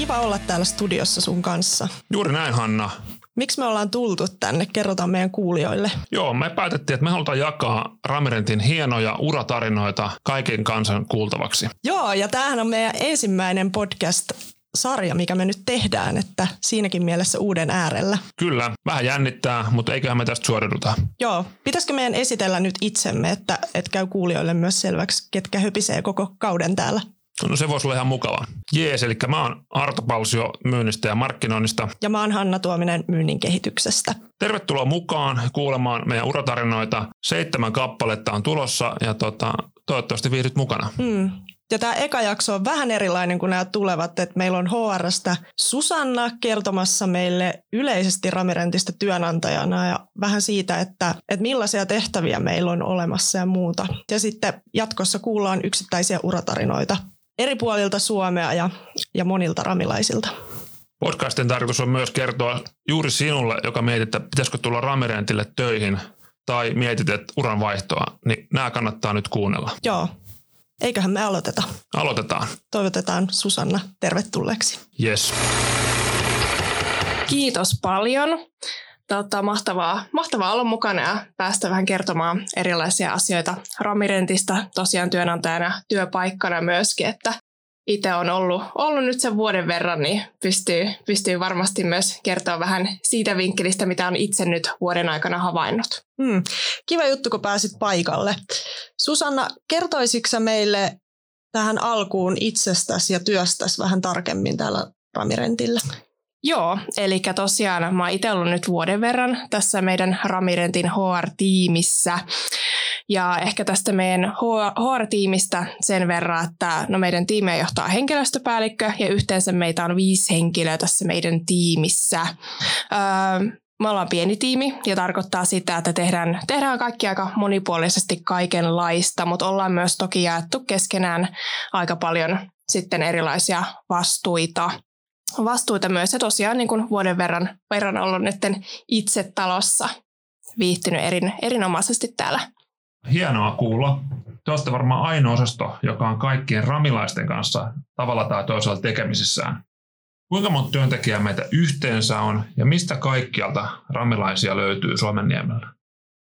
Kiva olla täällä studiossa sun kanssa. Juuri näin, Hanna. Miksi me ollaan tultu tänne? Kerrotaan meidän kuulijoille. Joo, me päätettiin, että me halutaan jakaa Ramirentin hienoja uratarinoita kaiken kansan kuultavaksi. Joo, ja tämähän on meidän ensimmäinen podcast sarja, mikä me nyt tehdään, että siinäkin mielessä uuden äärellä. Kyllä, vähän jännittää, mutta eiköhän me tästä suoriuduta. Joo, pitäisikö meidän esitellä nyt itsemme, että, että käy kuulijoille myös selväksi, ketkä höpisee koko kauden täällä? No se voisi olla ihan mukava. Jees, eli mä oon Arto Palsio myynnistä ja markkinoinnista. Ja mä oon Hanna Tuominen myynnin kehityksestä. Tervetuloa mukaan kuulemaan meidän uratarinoita. Seitsemän kappaletta on tulossa ja tota, toivottavasti viihdyt mukana. Mm. Ja tämä eka jakso on vähän erilainen kuin nämä tulevat, että meillä on HRstä Susanna kertomassa meille yleisesti Ramirentistä työnantajana ja vähän siitä, että, että millaisia tehtäviä meillä on olemassa ja muuta. Ja sitten jatkossa kuullaan yksittäisiä uratarinoita eri puolilta Suomea ja, ja monilta ramilaisilta. Podcastin tarkoitus on myös kertoa juuri sinulle, joka mietit, että pitäisikö tulla Ramirentille töihin tai mietit, että uran vaihtoa, niin nämä kannattaa nyt kuunnella. Joo, Eiköhän me aloiteta. Aloitetaan. Toivotetaan Susanna tervetulleeksi. Yes. Kiitos paljon. Tota, mahtavaa, mahtavaa olla mukana ja päästä vähän kertomaan erilaisia asioita Ramirentista tosiaan työnantajana työpaikkana myöskin, että itse on ollut, ollut nyt sen vuoden verran, niin pystyy, pystyy varmasti myös kertoa vähän siitä vinkkelistä, mitä on itse nyt vuoden aikana havainnut. Hmm. Kiva juttu, kun pääsit paikalle. Susanna, kertoisitko meille tähän alkuun itsestäsi ja työstäsi vähän tarkemmin täällä Ramirentillä? Joo, eli tosiaan mä oon itse ollut nyt vuoden verran tässä meidän Ramirentin HR-tiimissä. Ja ehkä tästä meidän HR-tiimistä sen verran, että no meidän tiimiä johtaa henkilöstöpäällikkö ja yhteensä meitä on viisi henkilöä tässä meidän tiimissä. Öö, me ollaan pieni tiimi ja tarkoittaa sitä, että tehdään, tehdään kaikki aika monipuolisesti kaikenlaista, mutta ollaan myös toki jaettu keskenään aika paljon sitten erilaisia vastuita vastuita myös. Ja tosiaan niin kuin vuoden verran, verran ollut nyt itse talossa viihtynyt erin, erinomaisesti täällä. Hienoa kuulla. Te olette varmaan ainoa osasto, joka on kaikkien ramilaisten kanssa tavalla tai toisella tekemisissään. Kuinka monta työntekijää meitä yhteensä on ja mistä kaikkialta ramilaisia löytyy Suomen niemellä?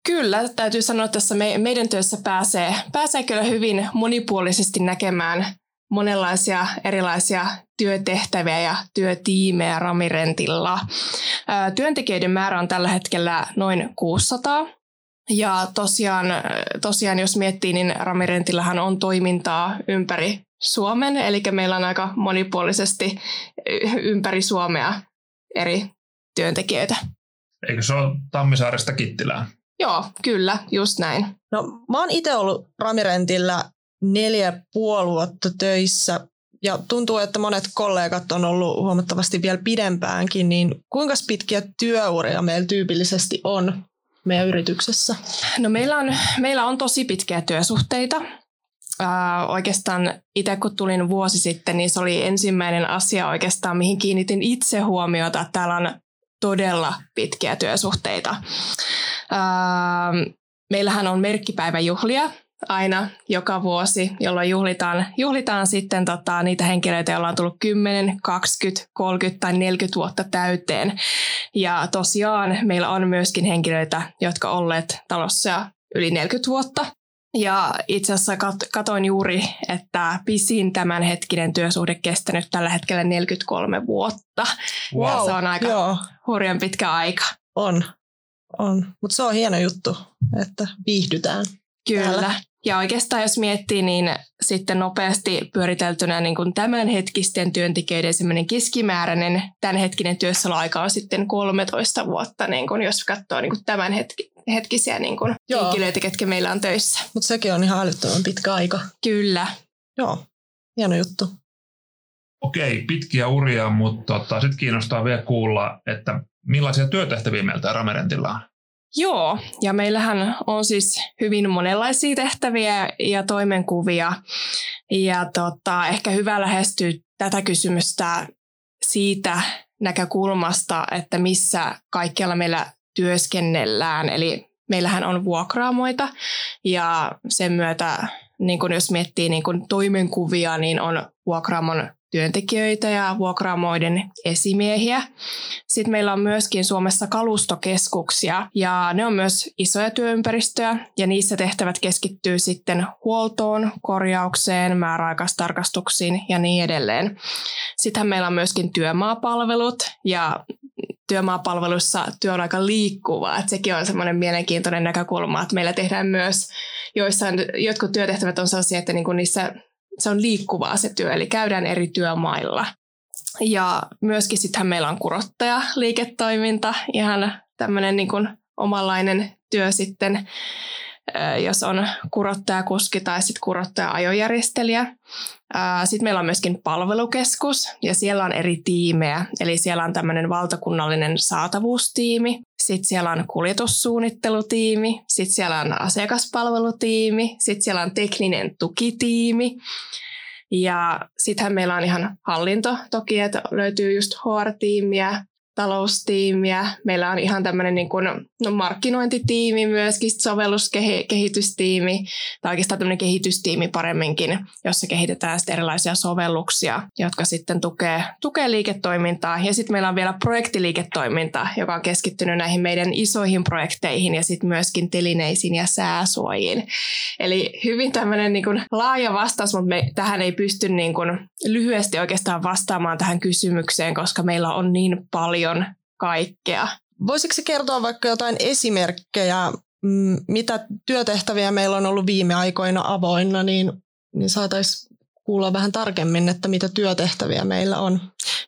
Kyllä, täytyy sanoa, että tässä me, meidän työssä pääsee, pääsee kyllä hyvin monipuolisesti näkemään monenlaisia erilaisia työtehtäviä ja työtiimejä Ramirentilla. Työntekijöiden määrä on tällä hetkellä noin 600. Ja tosiaan, tosiaan jos miettii, niin Ramirentillähän on toimintaa ympäri Suomen, eli meillä on aika monipuolisesti ympäri Suomea eri työntekijöitä. Eikö se ole Tammisaaresta Kittilään? Joo, kyllä, just näin. No, mä oon itse ollut Ramirentillä neljä puoli vuotta töissä ja tuntuu, että monet kollegat on ollut huomattavasti vielä pidempäänkin, niin kuinka pitkiä työuria meillä tyypillisesti on meidän yrityksessä? No meillä on, meillä on tosi pitkiä työsuhteita. Äh, oikeastaan itse kun tulin vuosi sitten, niin se oli ensimmäinen asia oikeastaan, mihin kiinnitin itse huomiota, että täällä on todella pitkiä työsuhteita. Äh, meillähän on merkkipäiväjuhlia, aina joka vuosi, jolloin juhlitaan, juhlitaan sitten tota, niitä henkilöitä, joilla on tullut 10, 20, 30 tai 40 vuotta täyteen. Ja tosiaan meillä on myöskin henkilöitä, jotka olleet talossa yli 40 vuotta. Ja itse asiassa kat- katoin juuri, että pisin tämänhetkinen työsuhde kestänyt tällä hetkellä 43 vuotta. Wow, se on aika joo. hurjan pitkä aika. On, on. Mutta se on hieno juttu, että viihdytään. Kyllä. Täällä. Ja oikeastaan jos miettii, niin sitten nopeasti pyöriteltynä niin kuin tämänhetkisten työntekijöiden semmoinen keskimääräinen tämänhetkinen työssäoloaika on sitten 13 vuotta, niin kuin jos katsoo niin kuin tämän hetki, hetkisiä niin kuin henkilöitä, ketkä meillä on töissä. Mutta sekin on ihan älyttömän pitkä aika. Kyllä. Joo, hieno juttu. Okei, pitkiä uria, mutta tota, sitten kiinnostaa vielä kuulla, että millaisia työtehtäviä meiltä Ramerentilla on. Joo, ja meillähän on siis hyvin monenlaisia tehtäviä ja toimenkuvia. Ja tota, ehkä hyvä lähestyä tätä kysymystä siitä näkökulmasta, että missä kaikkialla meillä työskennellään. Eli meillähän on vuokraamoita ja sen myötä, niin kun jos miettii niin kun toimenkuvia, niin on vuokraamon työntekijöitä ja vuokraamoiden esimiehiä. Sitten meillä on myöskin Suomessa kalustokeskuksia ja ne on myös isoja työympäristöjä ja niissä tehtävät keskittyy sitten huoltoon, korjaukseen, määräaikaistarkastuksiin ja niin edelleen. Sittenhän meillä on myöskin työmaapalvelut ja työmaapalveluissa työ on aika liikkuvaa. Että sekin on semmoinen mielenkiintoinen näkökulma, että meillä tehdään myös joissain, jotkut työtehtävät on sellaisia, että niin kuin niissä se on liikkuvaa se työ, eli käydään eri työmailla. Ja myöskin sittenhän meillä on kurottaja-liiketoiminta, ihan tämmöinen niin omanlainen työ sitten jos on kurottajakuski tai sitten kurottaja-ajojärjestelijä. Sitten meillä on myöskin palvelukeskus ja siellä on eri tiimejä. Eli siellä on tämmöinen valtakunnallinen saatavuustiimi, sitten siellä on kuljetussuunnittelutiimi, sitten siellä on asiakaspalvelutiimi, sitten siellä on tekninen tukitiimi. Ja sittenhän meillä on ihan hallinto toki, että löytyy just HR-tiimiä, taloustiimiä. Meillä on ihan tämmöinen niin kuin, no markkinointitiimi myöskin, sovelluskehitystiimi, tai oikeastaan tämmöinen kehitystiimi paremminkin, jossa kehitetään sitten erilaisia sovelluksia, jotka sitten tukee, tukee liiketoimintaa. Ja sitten meillä on vielä projektiliiketoiminta, joka on keskittynyt näihin meidän isoihin projekteihin ja sitten myöskin telineisiin ja sääsuojiin. Eli hyvin tämmöinen niin kuin laaja vastaus, mutta me tähän ei pysty niin kuin lyhyesti oikeastaan vastaamaan tähän kysymykseen, koska meillä on niin paljon paljon kaikkea. Voisitko kertoa vaikka jotain esimerkkejä, mitä työtehtäviä meillä on ollut viime aikoina avoinna, niin, niin saataisiin kuulla vähän tarkemmin, että mitä työtehtäviä meillä on.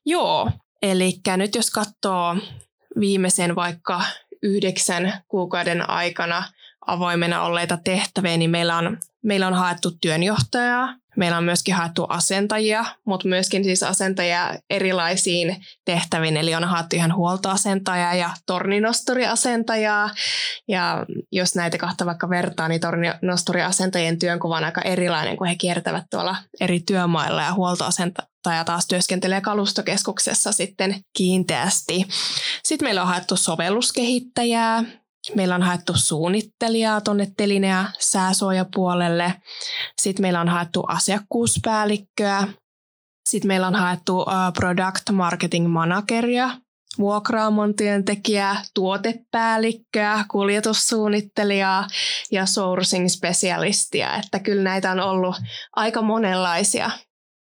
Joo, eli nyt jos katsoo viimeisen vaikka yhdeksän kuukauden aikana avoimena olleita tehtäviä, niin meillä on, meillä on haettu työnjohtajaa, Meillä on myöskin haettu asentajia, mutta myöskin siis asentajia erilaisiin tehtäviin. Eli on haettu ihan huoltoasentajaa ja torninostoriasentajaa. Ja jos näitä kahta vaikka vertaa, niin torninostoriasentajien työnkuva on aika erilainen, kun he kiertävät tuolla eri työmailla. Ja huoltoasentaja taas työskentelee kalustokeskuksessa sitten kiinteästi. Sitten meillä on haettu sovelluskehittäjää, Meillä on haettu suunnittelijaa tuonne teline- ja sääsuojapuolelle. Sitten meillä on haettu asiakkuuspäällikköä. Sitten meillä on haettu product marketing manageria, vuokraamon työntekijää, tuotepäällikköä, kuljetussuunnittelijaa ja sourcing specialistia. Että kyllä näitä on ollut aika monenlaisia.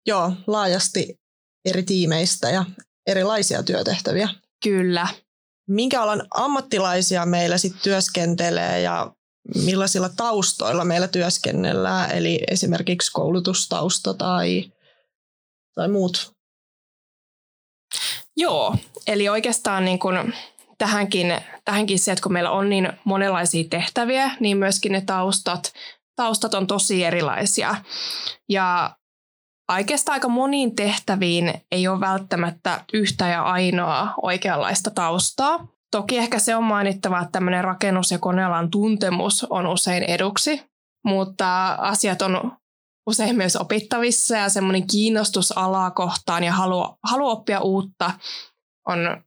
Joo, laajasti eri tiimeistä ja erilaisia työtehtäviä. Kyllä minkä alan ammattilaisia meillä sitten työskentelee ja millaisilla taustoilla meillä työskennellään, eli esimerkiksi koulutustausta tai, tai muut? Joo, eli oikeastaan niin kun tähänkin, tähänkin se, että kun meillä on niin monenlaisia tehtäviä, niin myöskin ne taustat, taustat on tosi erilaisia. Ja oikeastaan aika moniin tehtäviin ei ole välttämättä yhtä ja ainoa oikeanlaista taustaa. Toki ehkä se on mainittava, että tämmöinen rakennus- ja konealan tuntemus on usein eduksi, mutta asiat on usein myös opittavissa ja semmoinen kiinnostus alaa kohtaan ja halu, halu oppia uutta on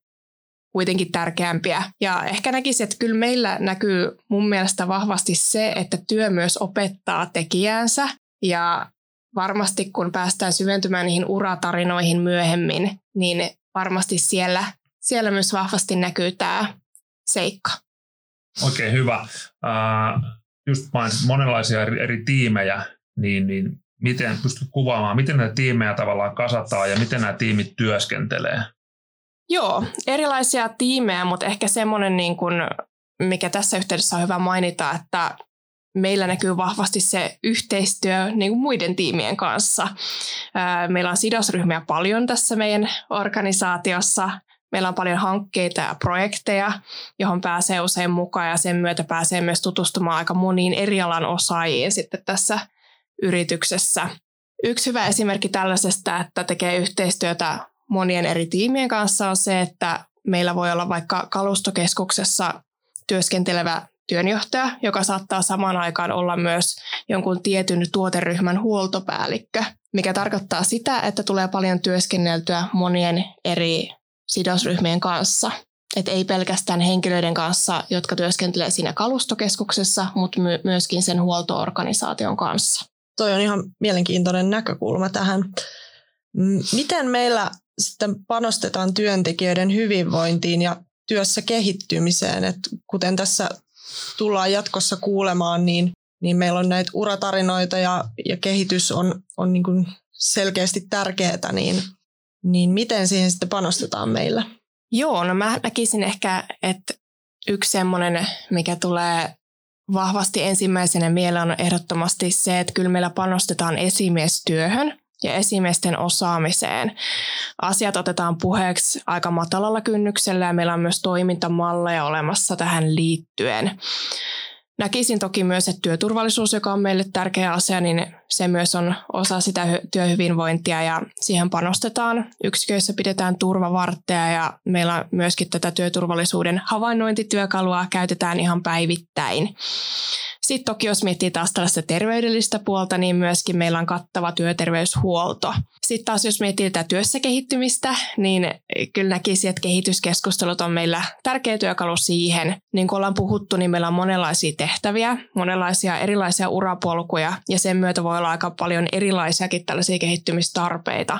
kuitenkin tärkeämpiä. Ja ehkä näkisin, että kyllä meillä näkyy mun mielestä vahvasti se, että työ myös opettaa tekijäänsä ja varmasti kun päästään syventymään niihin uratarinoihin myöhemmin, niin varmasti siellä, siellä myös vahvasti näkyy tämä seikka. Oikein okay, hyvä. Uh, just vain monenlaisia eri, eri tiimejä, niin, niin miten pystyt kuvaamaan, miten näitä tiimejä tavallaan kasataan ja miten nämä tiimit työskentelee? Joo, erilaisia tiimejä, mutta ehkä semmoinen, niin kuin, mikä tässä yhteydessä on hyvä mainita, että meillä näkyy vahvasti se yhteistyö niin kuin muiden tiimien kanssa. Meillä on sidosryhmiä paljon tässä meidän organisaatiossa. Meillä on paljon hankkeita ja projekteja, johon pääsee usein mukaan ja sen myötä pääsee myös tutustumaan aika moniin eri alan osaajiin sitten tässä yrityksessä. Yksi hyvä esimerkki tällaisesta, että tekee yhteistyötä monien eri tiimien kanssa on se, että meillä voi olla vaikka kalustokeskuksessa työskentelevä työnjohtaja, joka saattaa samaan aikaan olla myös jonkun tietyn tuoteryhmän huoltopäällikkö, mikä tarkoittaa sitä, että tulee paljon työskenneltyä monien eri sidosryhmien kanssa. Et ei pelkästään henkilöiden kanssa, jotka työskentelee siinä kalustokeskuksessa, mutta my- myöskin sen huoltoorganisaation kanssa. Toi on ihan mielenkiintoinen näkökulma tähän. Miten meillä sitten panostetaan työntekijöiden hyvinvointiin ja työssä kehittymiseen? Et kuten tässä tullaan jatkossa kuulemaan, niin, niin meillä on näitä uratarinoita ja, ja kehitys on, on niin kuin selkeästi tärkeää, niin, niin miten siihen sitten panostetaan meillä? Joo, no mä näkisin ehkä, että yksi semmoinen, mikä tulee vahvasti ensimmäisenä mieleen on ehdottomasti se, että kyllä meillä panostetaan esimiestyöhön ja esimiesten osaamiseen. Asiat otetaan puheeksi aika matalalla kynnyksellä ja meillä on myös toimintamalleja olemassa tähän liittyen. Näkisin toki myös, että työturvallisuus, joka on meille tärkeä asia, niin se myös on osa sitä työhyvinvointia ja siihen panostetaan. Yksiköissä pidetään turvavartteja ja meillä myöskin tätä työturvallisuuden havainnointityökalua käytetään ihan päivittäin. Sitten toki jos miettii taas tällaista terveydellistä puolta, niin myöskin meillä on kattava työterveyshuolto. Sitten taas jos miettii tätä työssä kehittymistä, niin kyllä näkisi, että kehityskeskustelut on meillä tärkeä työkalu siihen. Niin kuin ollaan puhuttu, niin meillä on monenlaisia tehtäviä, monenlaisia erilaisia urapolkuja ja sen myötä voi olla aika paljon erilaisiakin tällaisia kehittymistarpeita.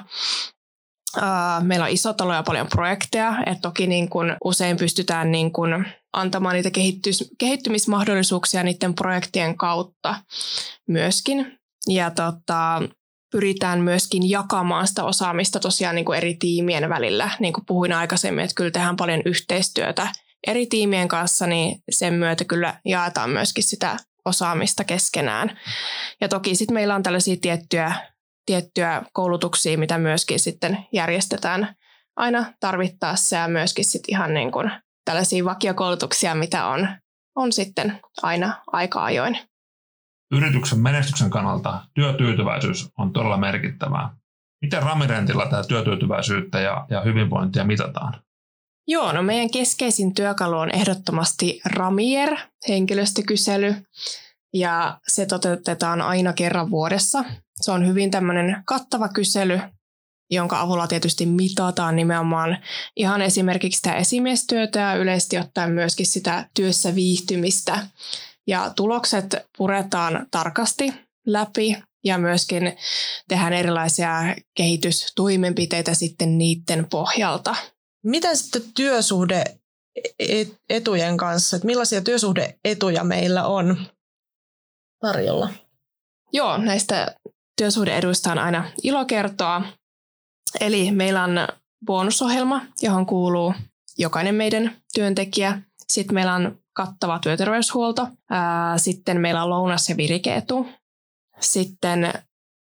meillä on iso talo ja paljon projekteja, että toki niin kuin usein pystytään niin kuin antamaan niitä kehittys, kehittymismahdollisuuksia niiden projektien kautta myöskin. Ja tota, pyritään myöskin jakamaan sitä osaamista tosiaan niin kuin eri tiimien välillä. Niin kuin puhuin aikaisemmin, että kyllä tehdään paljon yhteistyötä eri tiimien kanssa, niin sen myötä kyllä jaetaan myöskin sitä osaamista keskenään. Ja toki sitten meillä on tällaisia tiettyjä, tiettyjä koulutuksia, mitä myöskin sitten järjestetään aina tarvittaessa ja myöskin sitten ihan niin kuin tällaisia vakiokoulutuksia, mitä on, on sitten aina aika ajoin. Yrityksen menestyksen kannalta työtyytyväisyys on todella merkittävää. Miten Ramirentilla tämä työtyytyväisyyttä ja, ja hyvinvointia mitataan? Joo, no meidän keskeisin työkalu on ehdottomasti Ramier, henkilöstökysely, ja se toteutetaan aina kerran vuodessa. Se on hyvin tämmöinen kattava kysely, jonka avulla tietysti mitataan nimenomaan ihan esimerkiksi sitä esimiestyötä ja yleisesti ottaen myöskin sitä työssä viihtymistä. Ja tulokset puretaan tarkasti läpi ja myöskin tehdään erilaisia kehitystoimenpiteitä sitten niiden pohjalta. Miten sitten työsuhde etujen kanssa, että millaisia työsuhdeetuja meillä on tarjolla? Joo, näistä työsuhdeeduista on aina ilo kertoa. Eli meillä on bonusohjelma, johon kuuluu jokainen meidän työntekijä. Sitten meillä on kattava työterveyshuolto. Sitten meillä on lounas- ja virikeetu. Sitten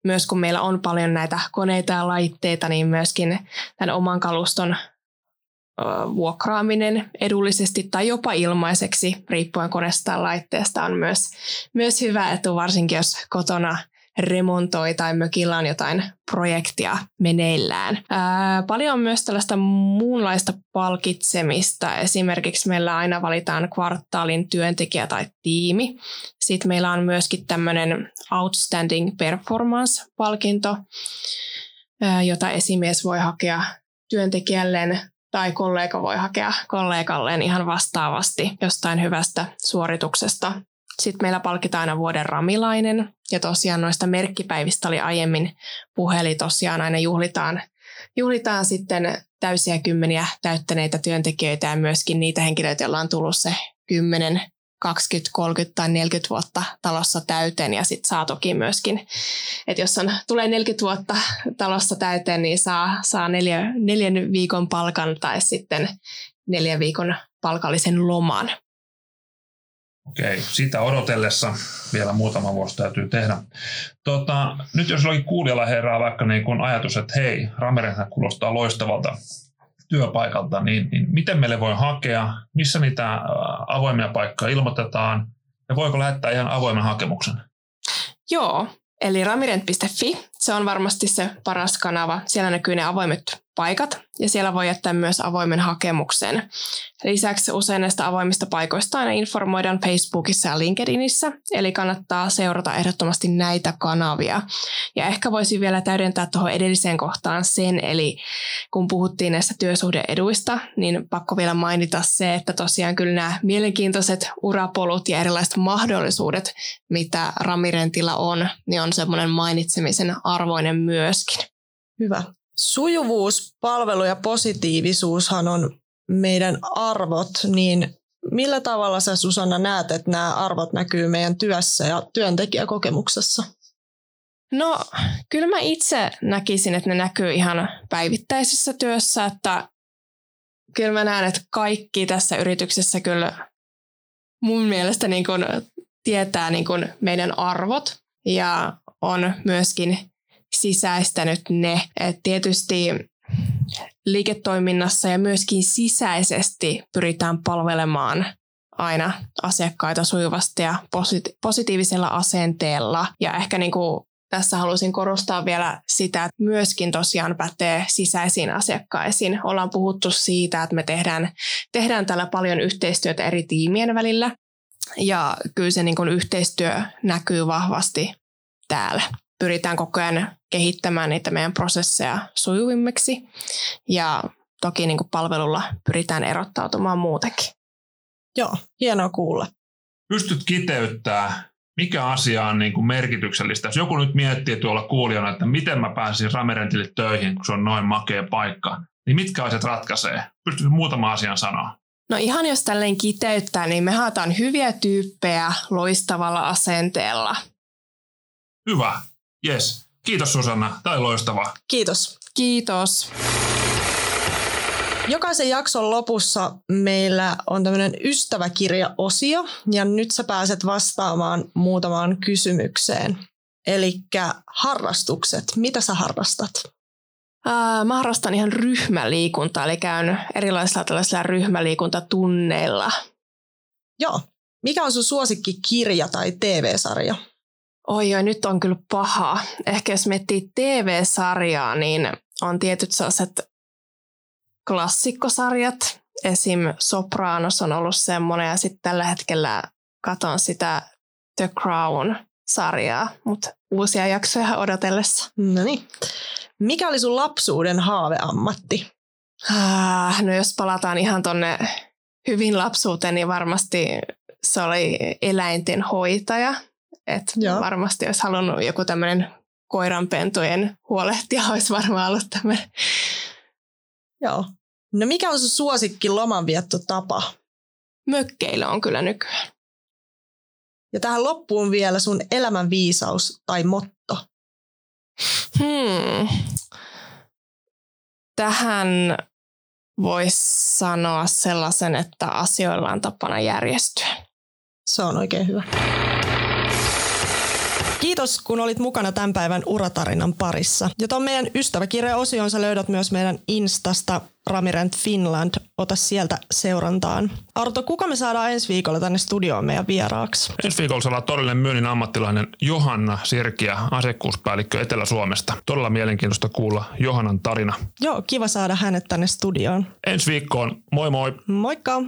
myös kun meillä on paljon näitä koneita ja laitteita, niin myöskin tämän oman kaluston vuokraaminen edullisesti tai jopa ilmaiseksi, riippuen koneesta tai laitteesta, on myös, myös hyvä etu, varsinkin jos kotona remontoi tai mökillä on jotain projektia meneillään. Ää, paljon on myös tällaista muunlaista palkitsemista. Esimerkiksi meillä aina valitaan kvartaalin työntekijä tai tiimi. Sitten meillä on myöskin tämmöinen Outstanding Performance-palkinto, ää, jota esimies voi hakea työntekijälleen tai kollega voi hakea kollegalleen ihan vastaavasti jostain hyvästä suorituksesta sitten meillä palkitaan aina vuoden ramilainen. Ja tosiaan noista merkkipäivistä oli aiemmin puheli. Tosiaan aina juhlitaan, juhlitaan sitten täysiä kymmeniä täyttäneitä työntekijöitä ja myöskin niitä henkilöitä, joilla on tullut se 10, 20, 30 tai 40 vuotta talossa täyteen ja sitten saa toki myöskin, että jos on, tulee 40 vuotta talossa täyteen, niin saa, saa neljä, neljän viikon palkan tai sitten neljän viikon palkallisen loman. Okei, sitä odotellessa vielä muutama vuosi täytyy tehdä. Tota, nyt jos jollakin kuulijalla herää vaikka niin kun ajatus, että hei, Ramerenhän kuulostaa loistavalta työpaikalta, niin, niin miten meille voi hakea, missä niitä avoimia paikkoja ilmoitetaan ja voiko lähettää ihan avoimen hakemuksen? Joo, eli ramirent.fi, se on varmasti se paras kanava. Siellä näkyy ne avoimet paikat ja siellä voi jättää myös avoimen hakemuksen. Lisäksi usein näistä avoimista paikoista aina informoidaan Facebookissa ja LinkedInissä, eli kannattaa seurata ehdottomasti näitä kanavia. Ja ehkä voisin vielä täydentää tuohon edelliseen kohtaan sen, eli kun puhuttiin näistä työsuhdeeduista, niin pakko vielä mainita se, että tosiaan kyllä nämä mielenkiintoiset urapolut ja erilaiset mahdollisuudet, mitä Ramirentilla on, niin on semmoinen mainitsemisen arvoinen myöskin. Hyvä. Sujuvuus, palvelu ja positiivisuushan on meidän arvot, niin millä tavalla sä Susanna näet, että nämä arvot näkyy meidän työssä ja työntekijäkokemuksessa? No kyllä mä itse näkisin, että ne näkyy ihan päivittäisessä työssä, että kyllä mä näen, että kaikki tässä yrityksessä kyllä mun mielestä niin kuin tietää niin kuin meidän arvot ja on myöskin sisäistänyt ne. Et tietysti liiketoiminnassa ja myöskin sisäisesti pyritään palvelemaan aina asiakkaita sujuvasti ja positiivisella asenteella. Ja ehkä niin kuin tässä haluaisin korostaa vielä sitä, että myöskin tosiaan pätee sisäisiin asiakkaisiin. Ollaan puhuttu siitä, että me tehdään, tehdään täällä paljon yhteistyötä eri tiimien välillä. Ja kyllä se niin kuin yhteistyö näkyy vahvasti täällä. Pyritään koko ajan kehittämään niitä meidän prosesseja sujuvimmiksi. Ja toki niin kuin palvelulla pyritään erottautumaan muutenkin. Joo, hienoa kuulla. Pystyt kiteyttämään mikä asia on niin kuin merkityksellistä. Jos joku nyt miettii tuolla kuulijana, että miten mä pääsin Ramerentille töihin, kun se on noin makea paikka, niin mitkä asiat ratkaisee? Pystytkö muutama asian sanoa? No ihan jos tälleen kiteyttää, niin me haetaan hyviä tyyppejä loistavalla asenteella. Hyvä. Yes. Kiitos Susanna. Tämä oli loistavaa. Kiitos. Kiitos. Jokaisen jakson lopussa meillä on tämmöinen ystäväkirja-osio, ja nyt sä pääset vastaamaan muutamaan kysymykseen. Eli harrastukset. Mitä sä harrastat? mä harrastan ihan ryhmäliikuntaa, eli käyn erilaisilla tällaisilla ryhmäliikuntatunneilla. Joo. Mikä on sun suosikki kirja tai TV-sarja? Oi, oi, nyt on kyllä paha. Ehkä jos miettii TV-sarjaa, niin on tietyt sellaiset klassikkosarjat. Esim. Sopranos on ollut semmoinen ja sitten tällä hetkellä katon sitä The Crown-sarjaa, mutta uusia jaksoja odotellessa. No niin. Mikä oli sun lapsuuden haaveammatti? Ah, no jos palataan ihan tonne hyvin lapsuuteen, niin varmasti se oli eläinten hoitaja. Et varmasti olisi halunnut joku tämmöinen koiranpentujen huolehtija olisi varmaan ollut tämmöinen Joo. No mikä on sun suosikki lomanviettotapa? Mökkeillä on kyllä nykyään. Ja tähän loppuun vielä sun elämän viisaus tai motto. Hmm. Tähän voisi sanoa sellaisen, että asioilla on tapana järjestyä. Se on oikein hyvä. Kiitos, kun olit mukana tämän päivän uratarinan parissa. Ja tuon meidän ystäväkirja-osion sä löydät myös meidän Instasta Ramirent Finland. Ota sieltä seurantaan. Arto, kuka me saadaan ensi viikolla tänne studioon meidän vieraaksi? Ensi viikolla saadaan todellinen myynnin ammattilainen Johanna Sirkiä, asiakkuuspäällikkö Etelä-Suomesta. Todella mielenkiintoista kuulla Johannan tarina. Joo, kiva saada hänet tänne studioon. Ensi viikkoon. Moi moi! Moikka!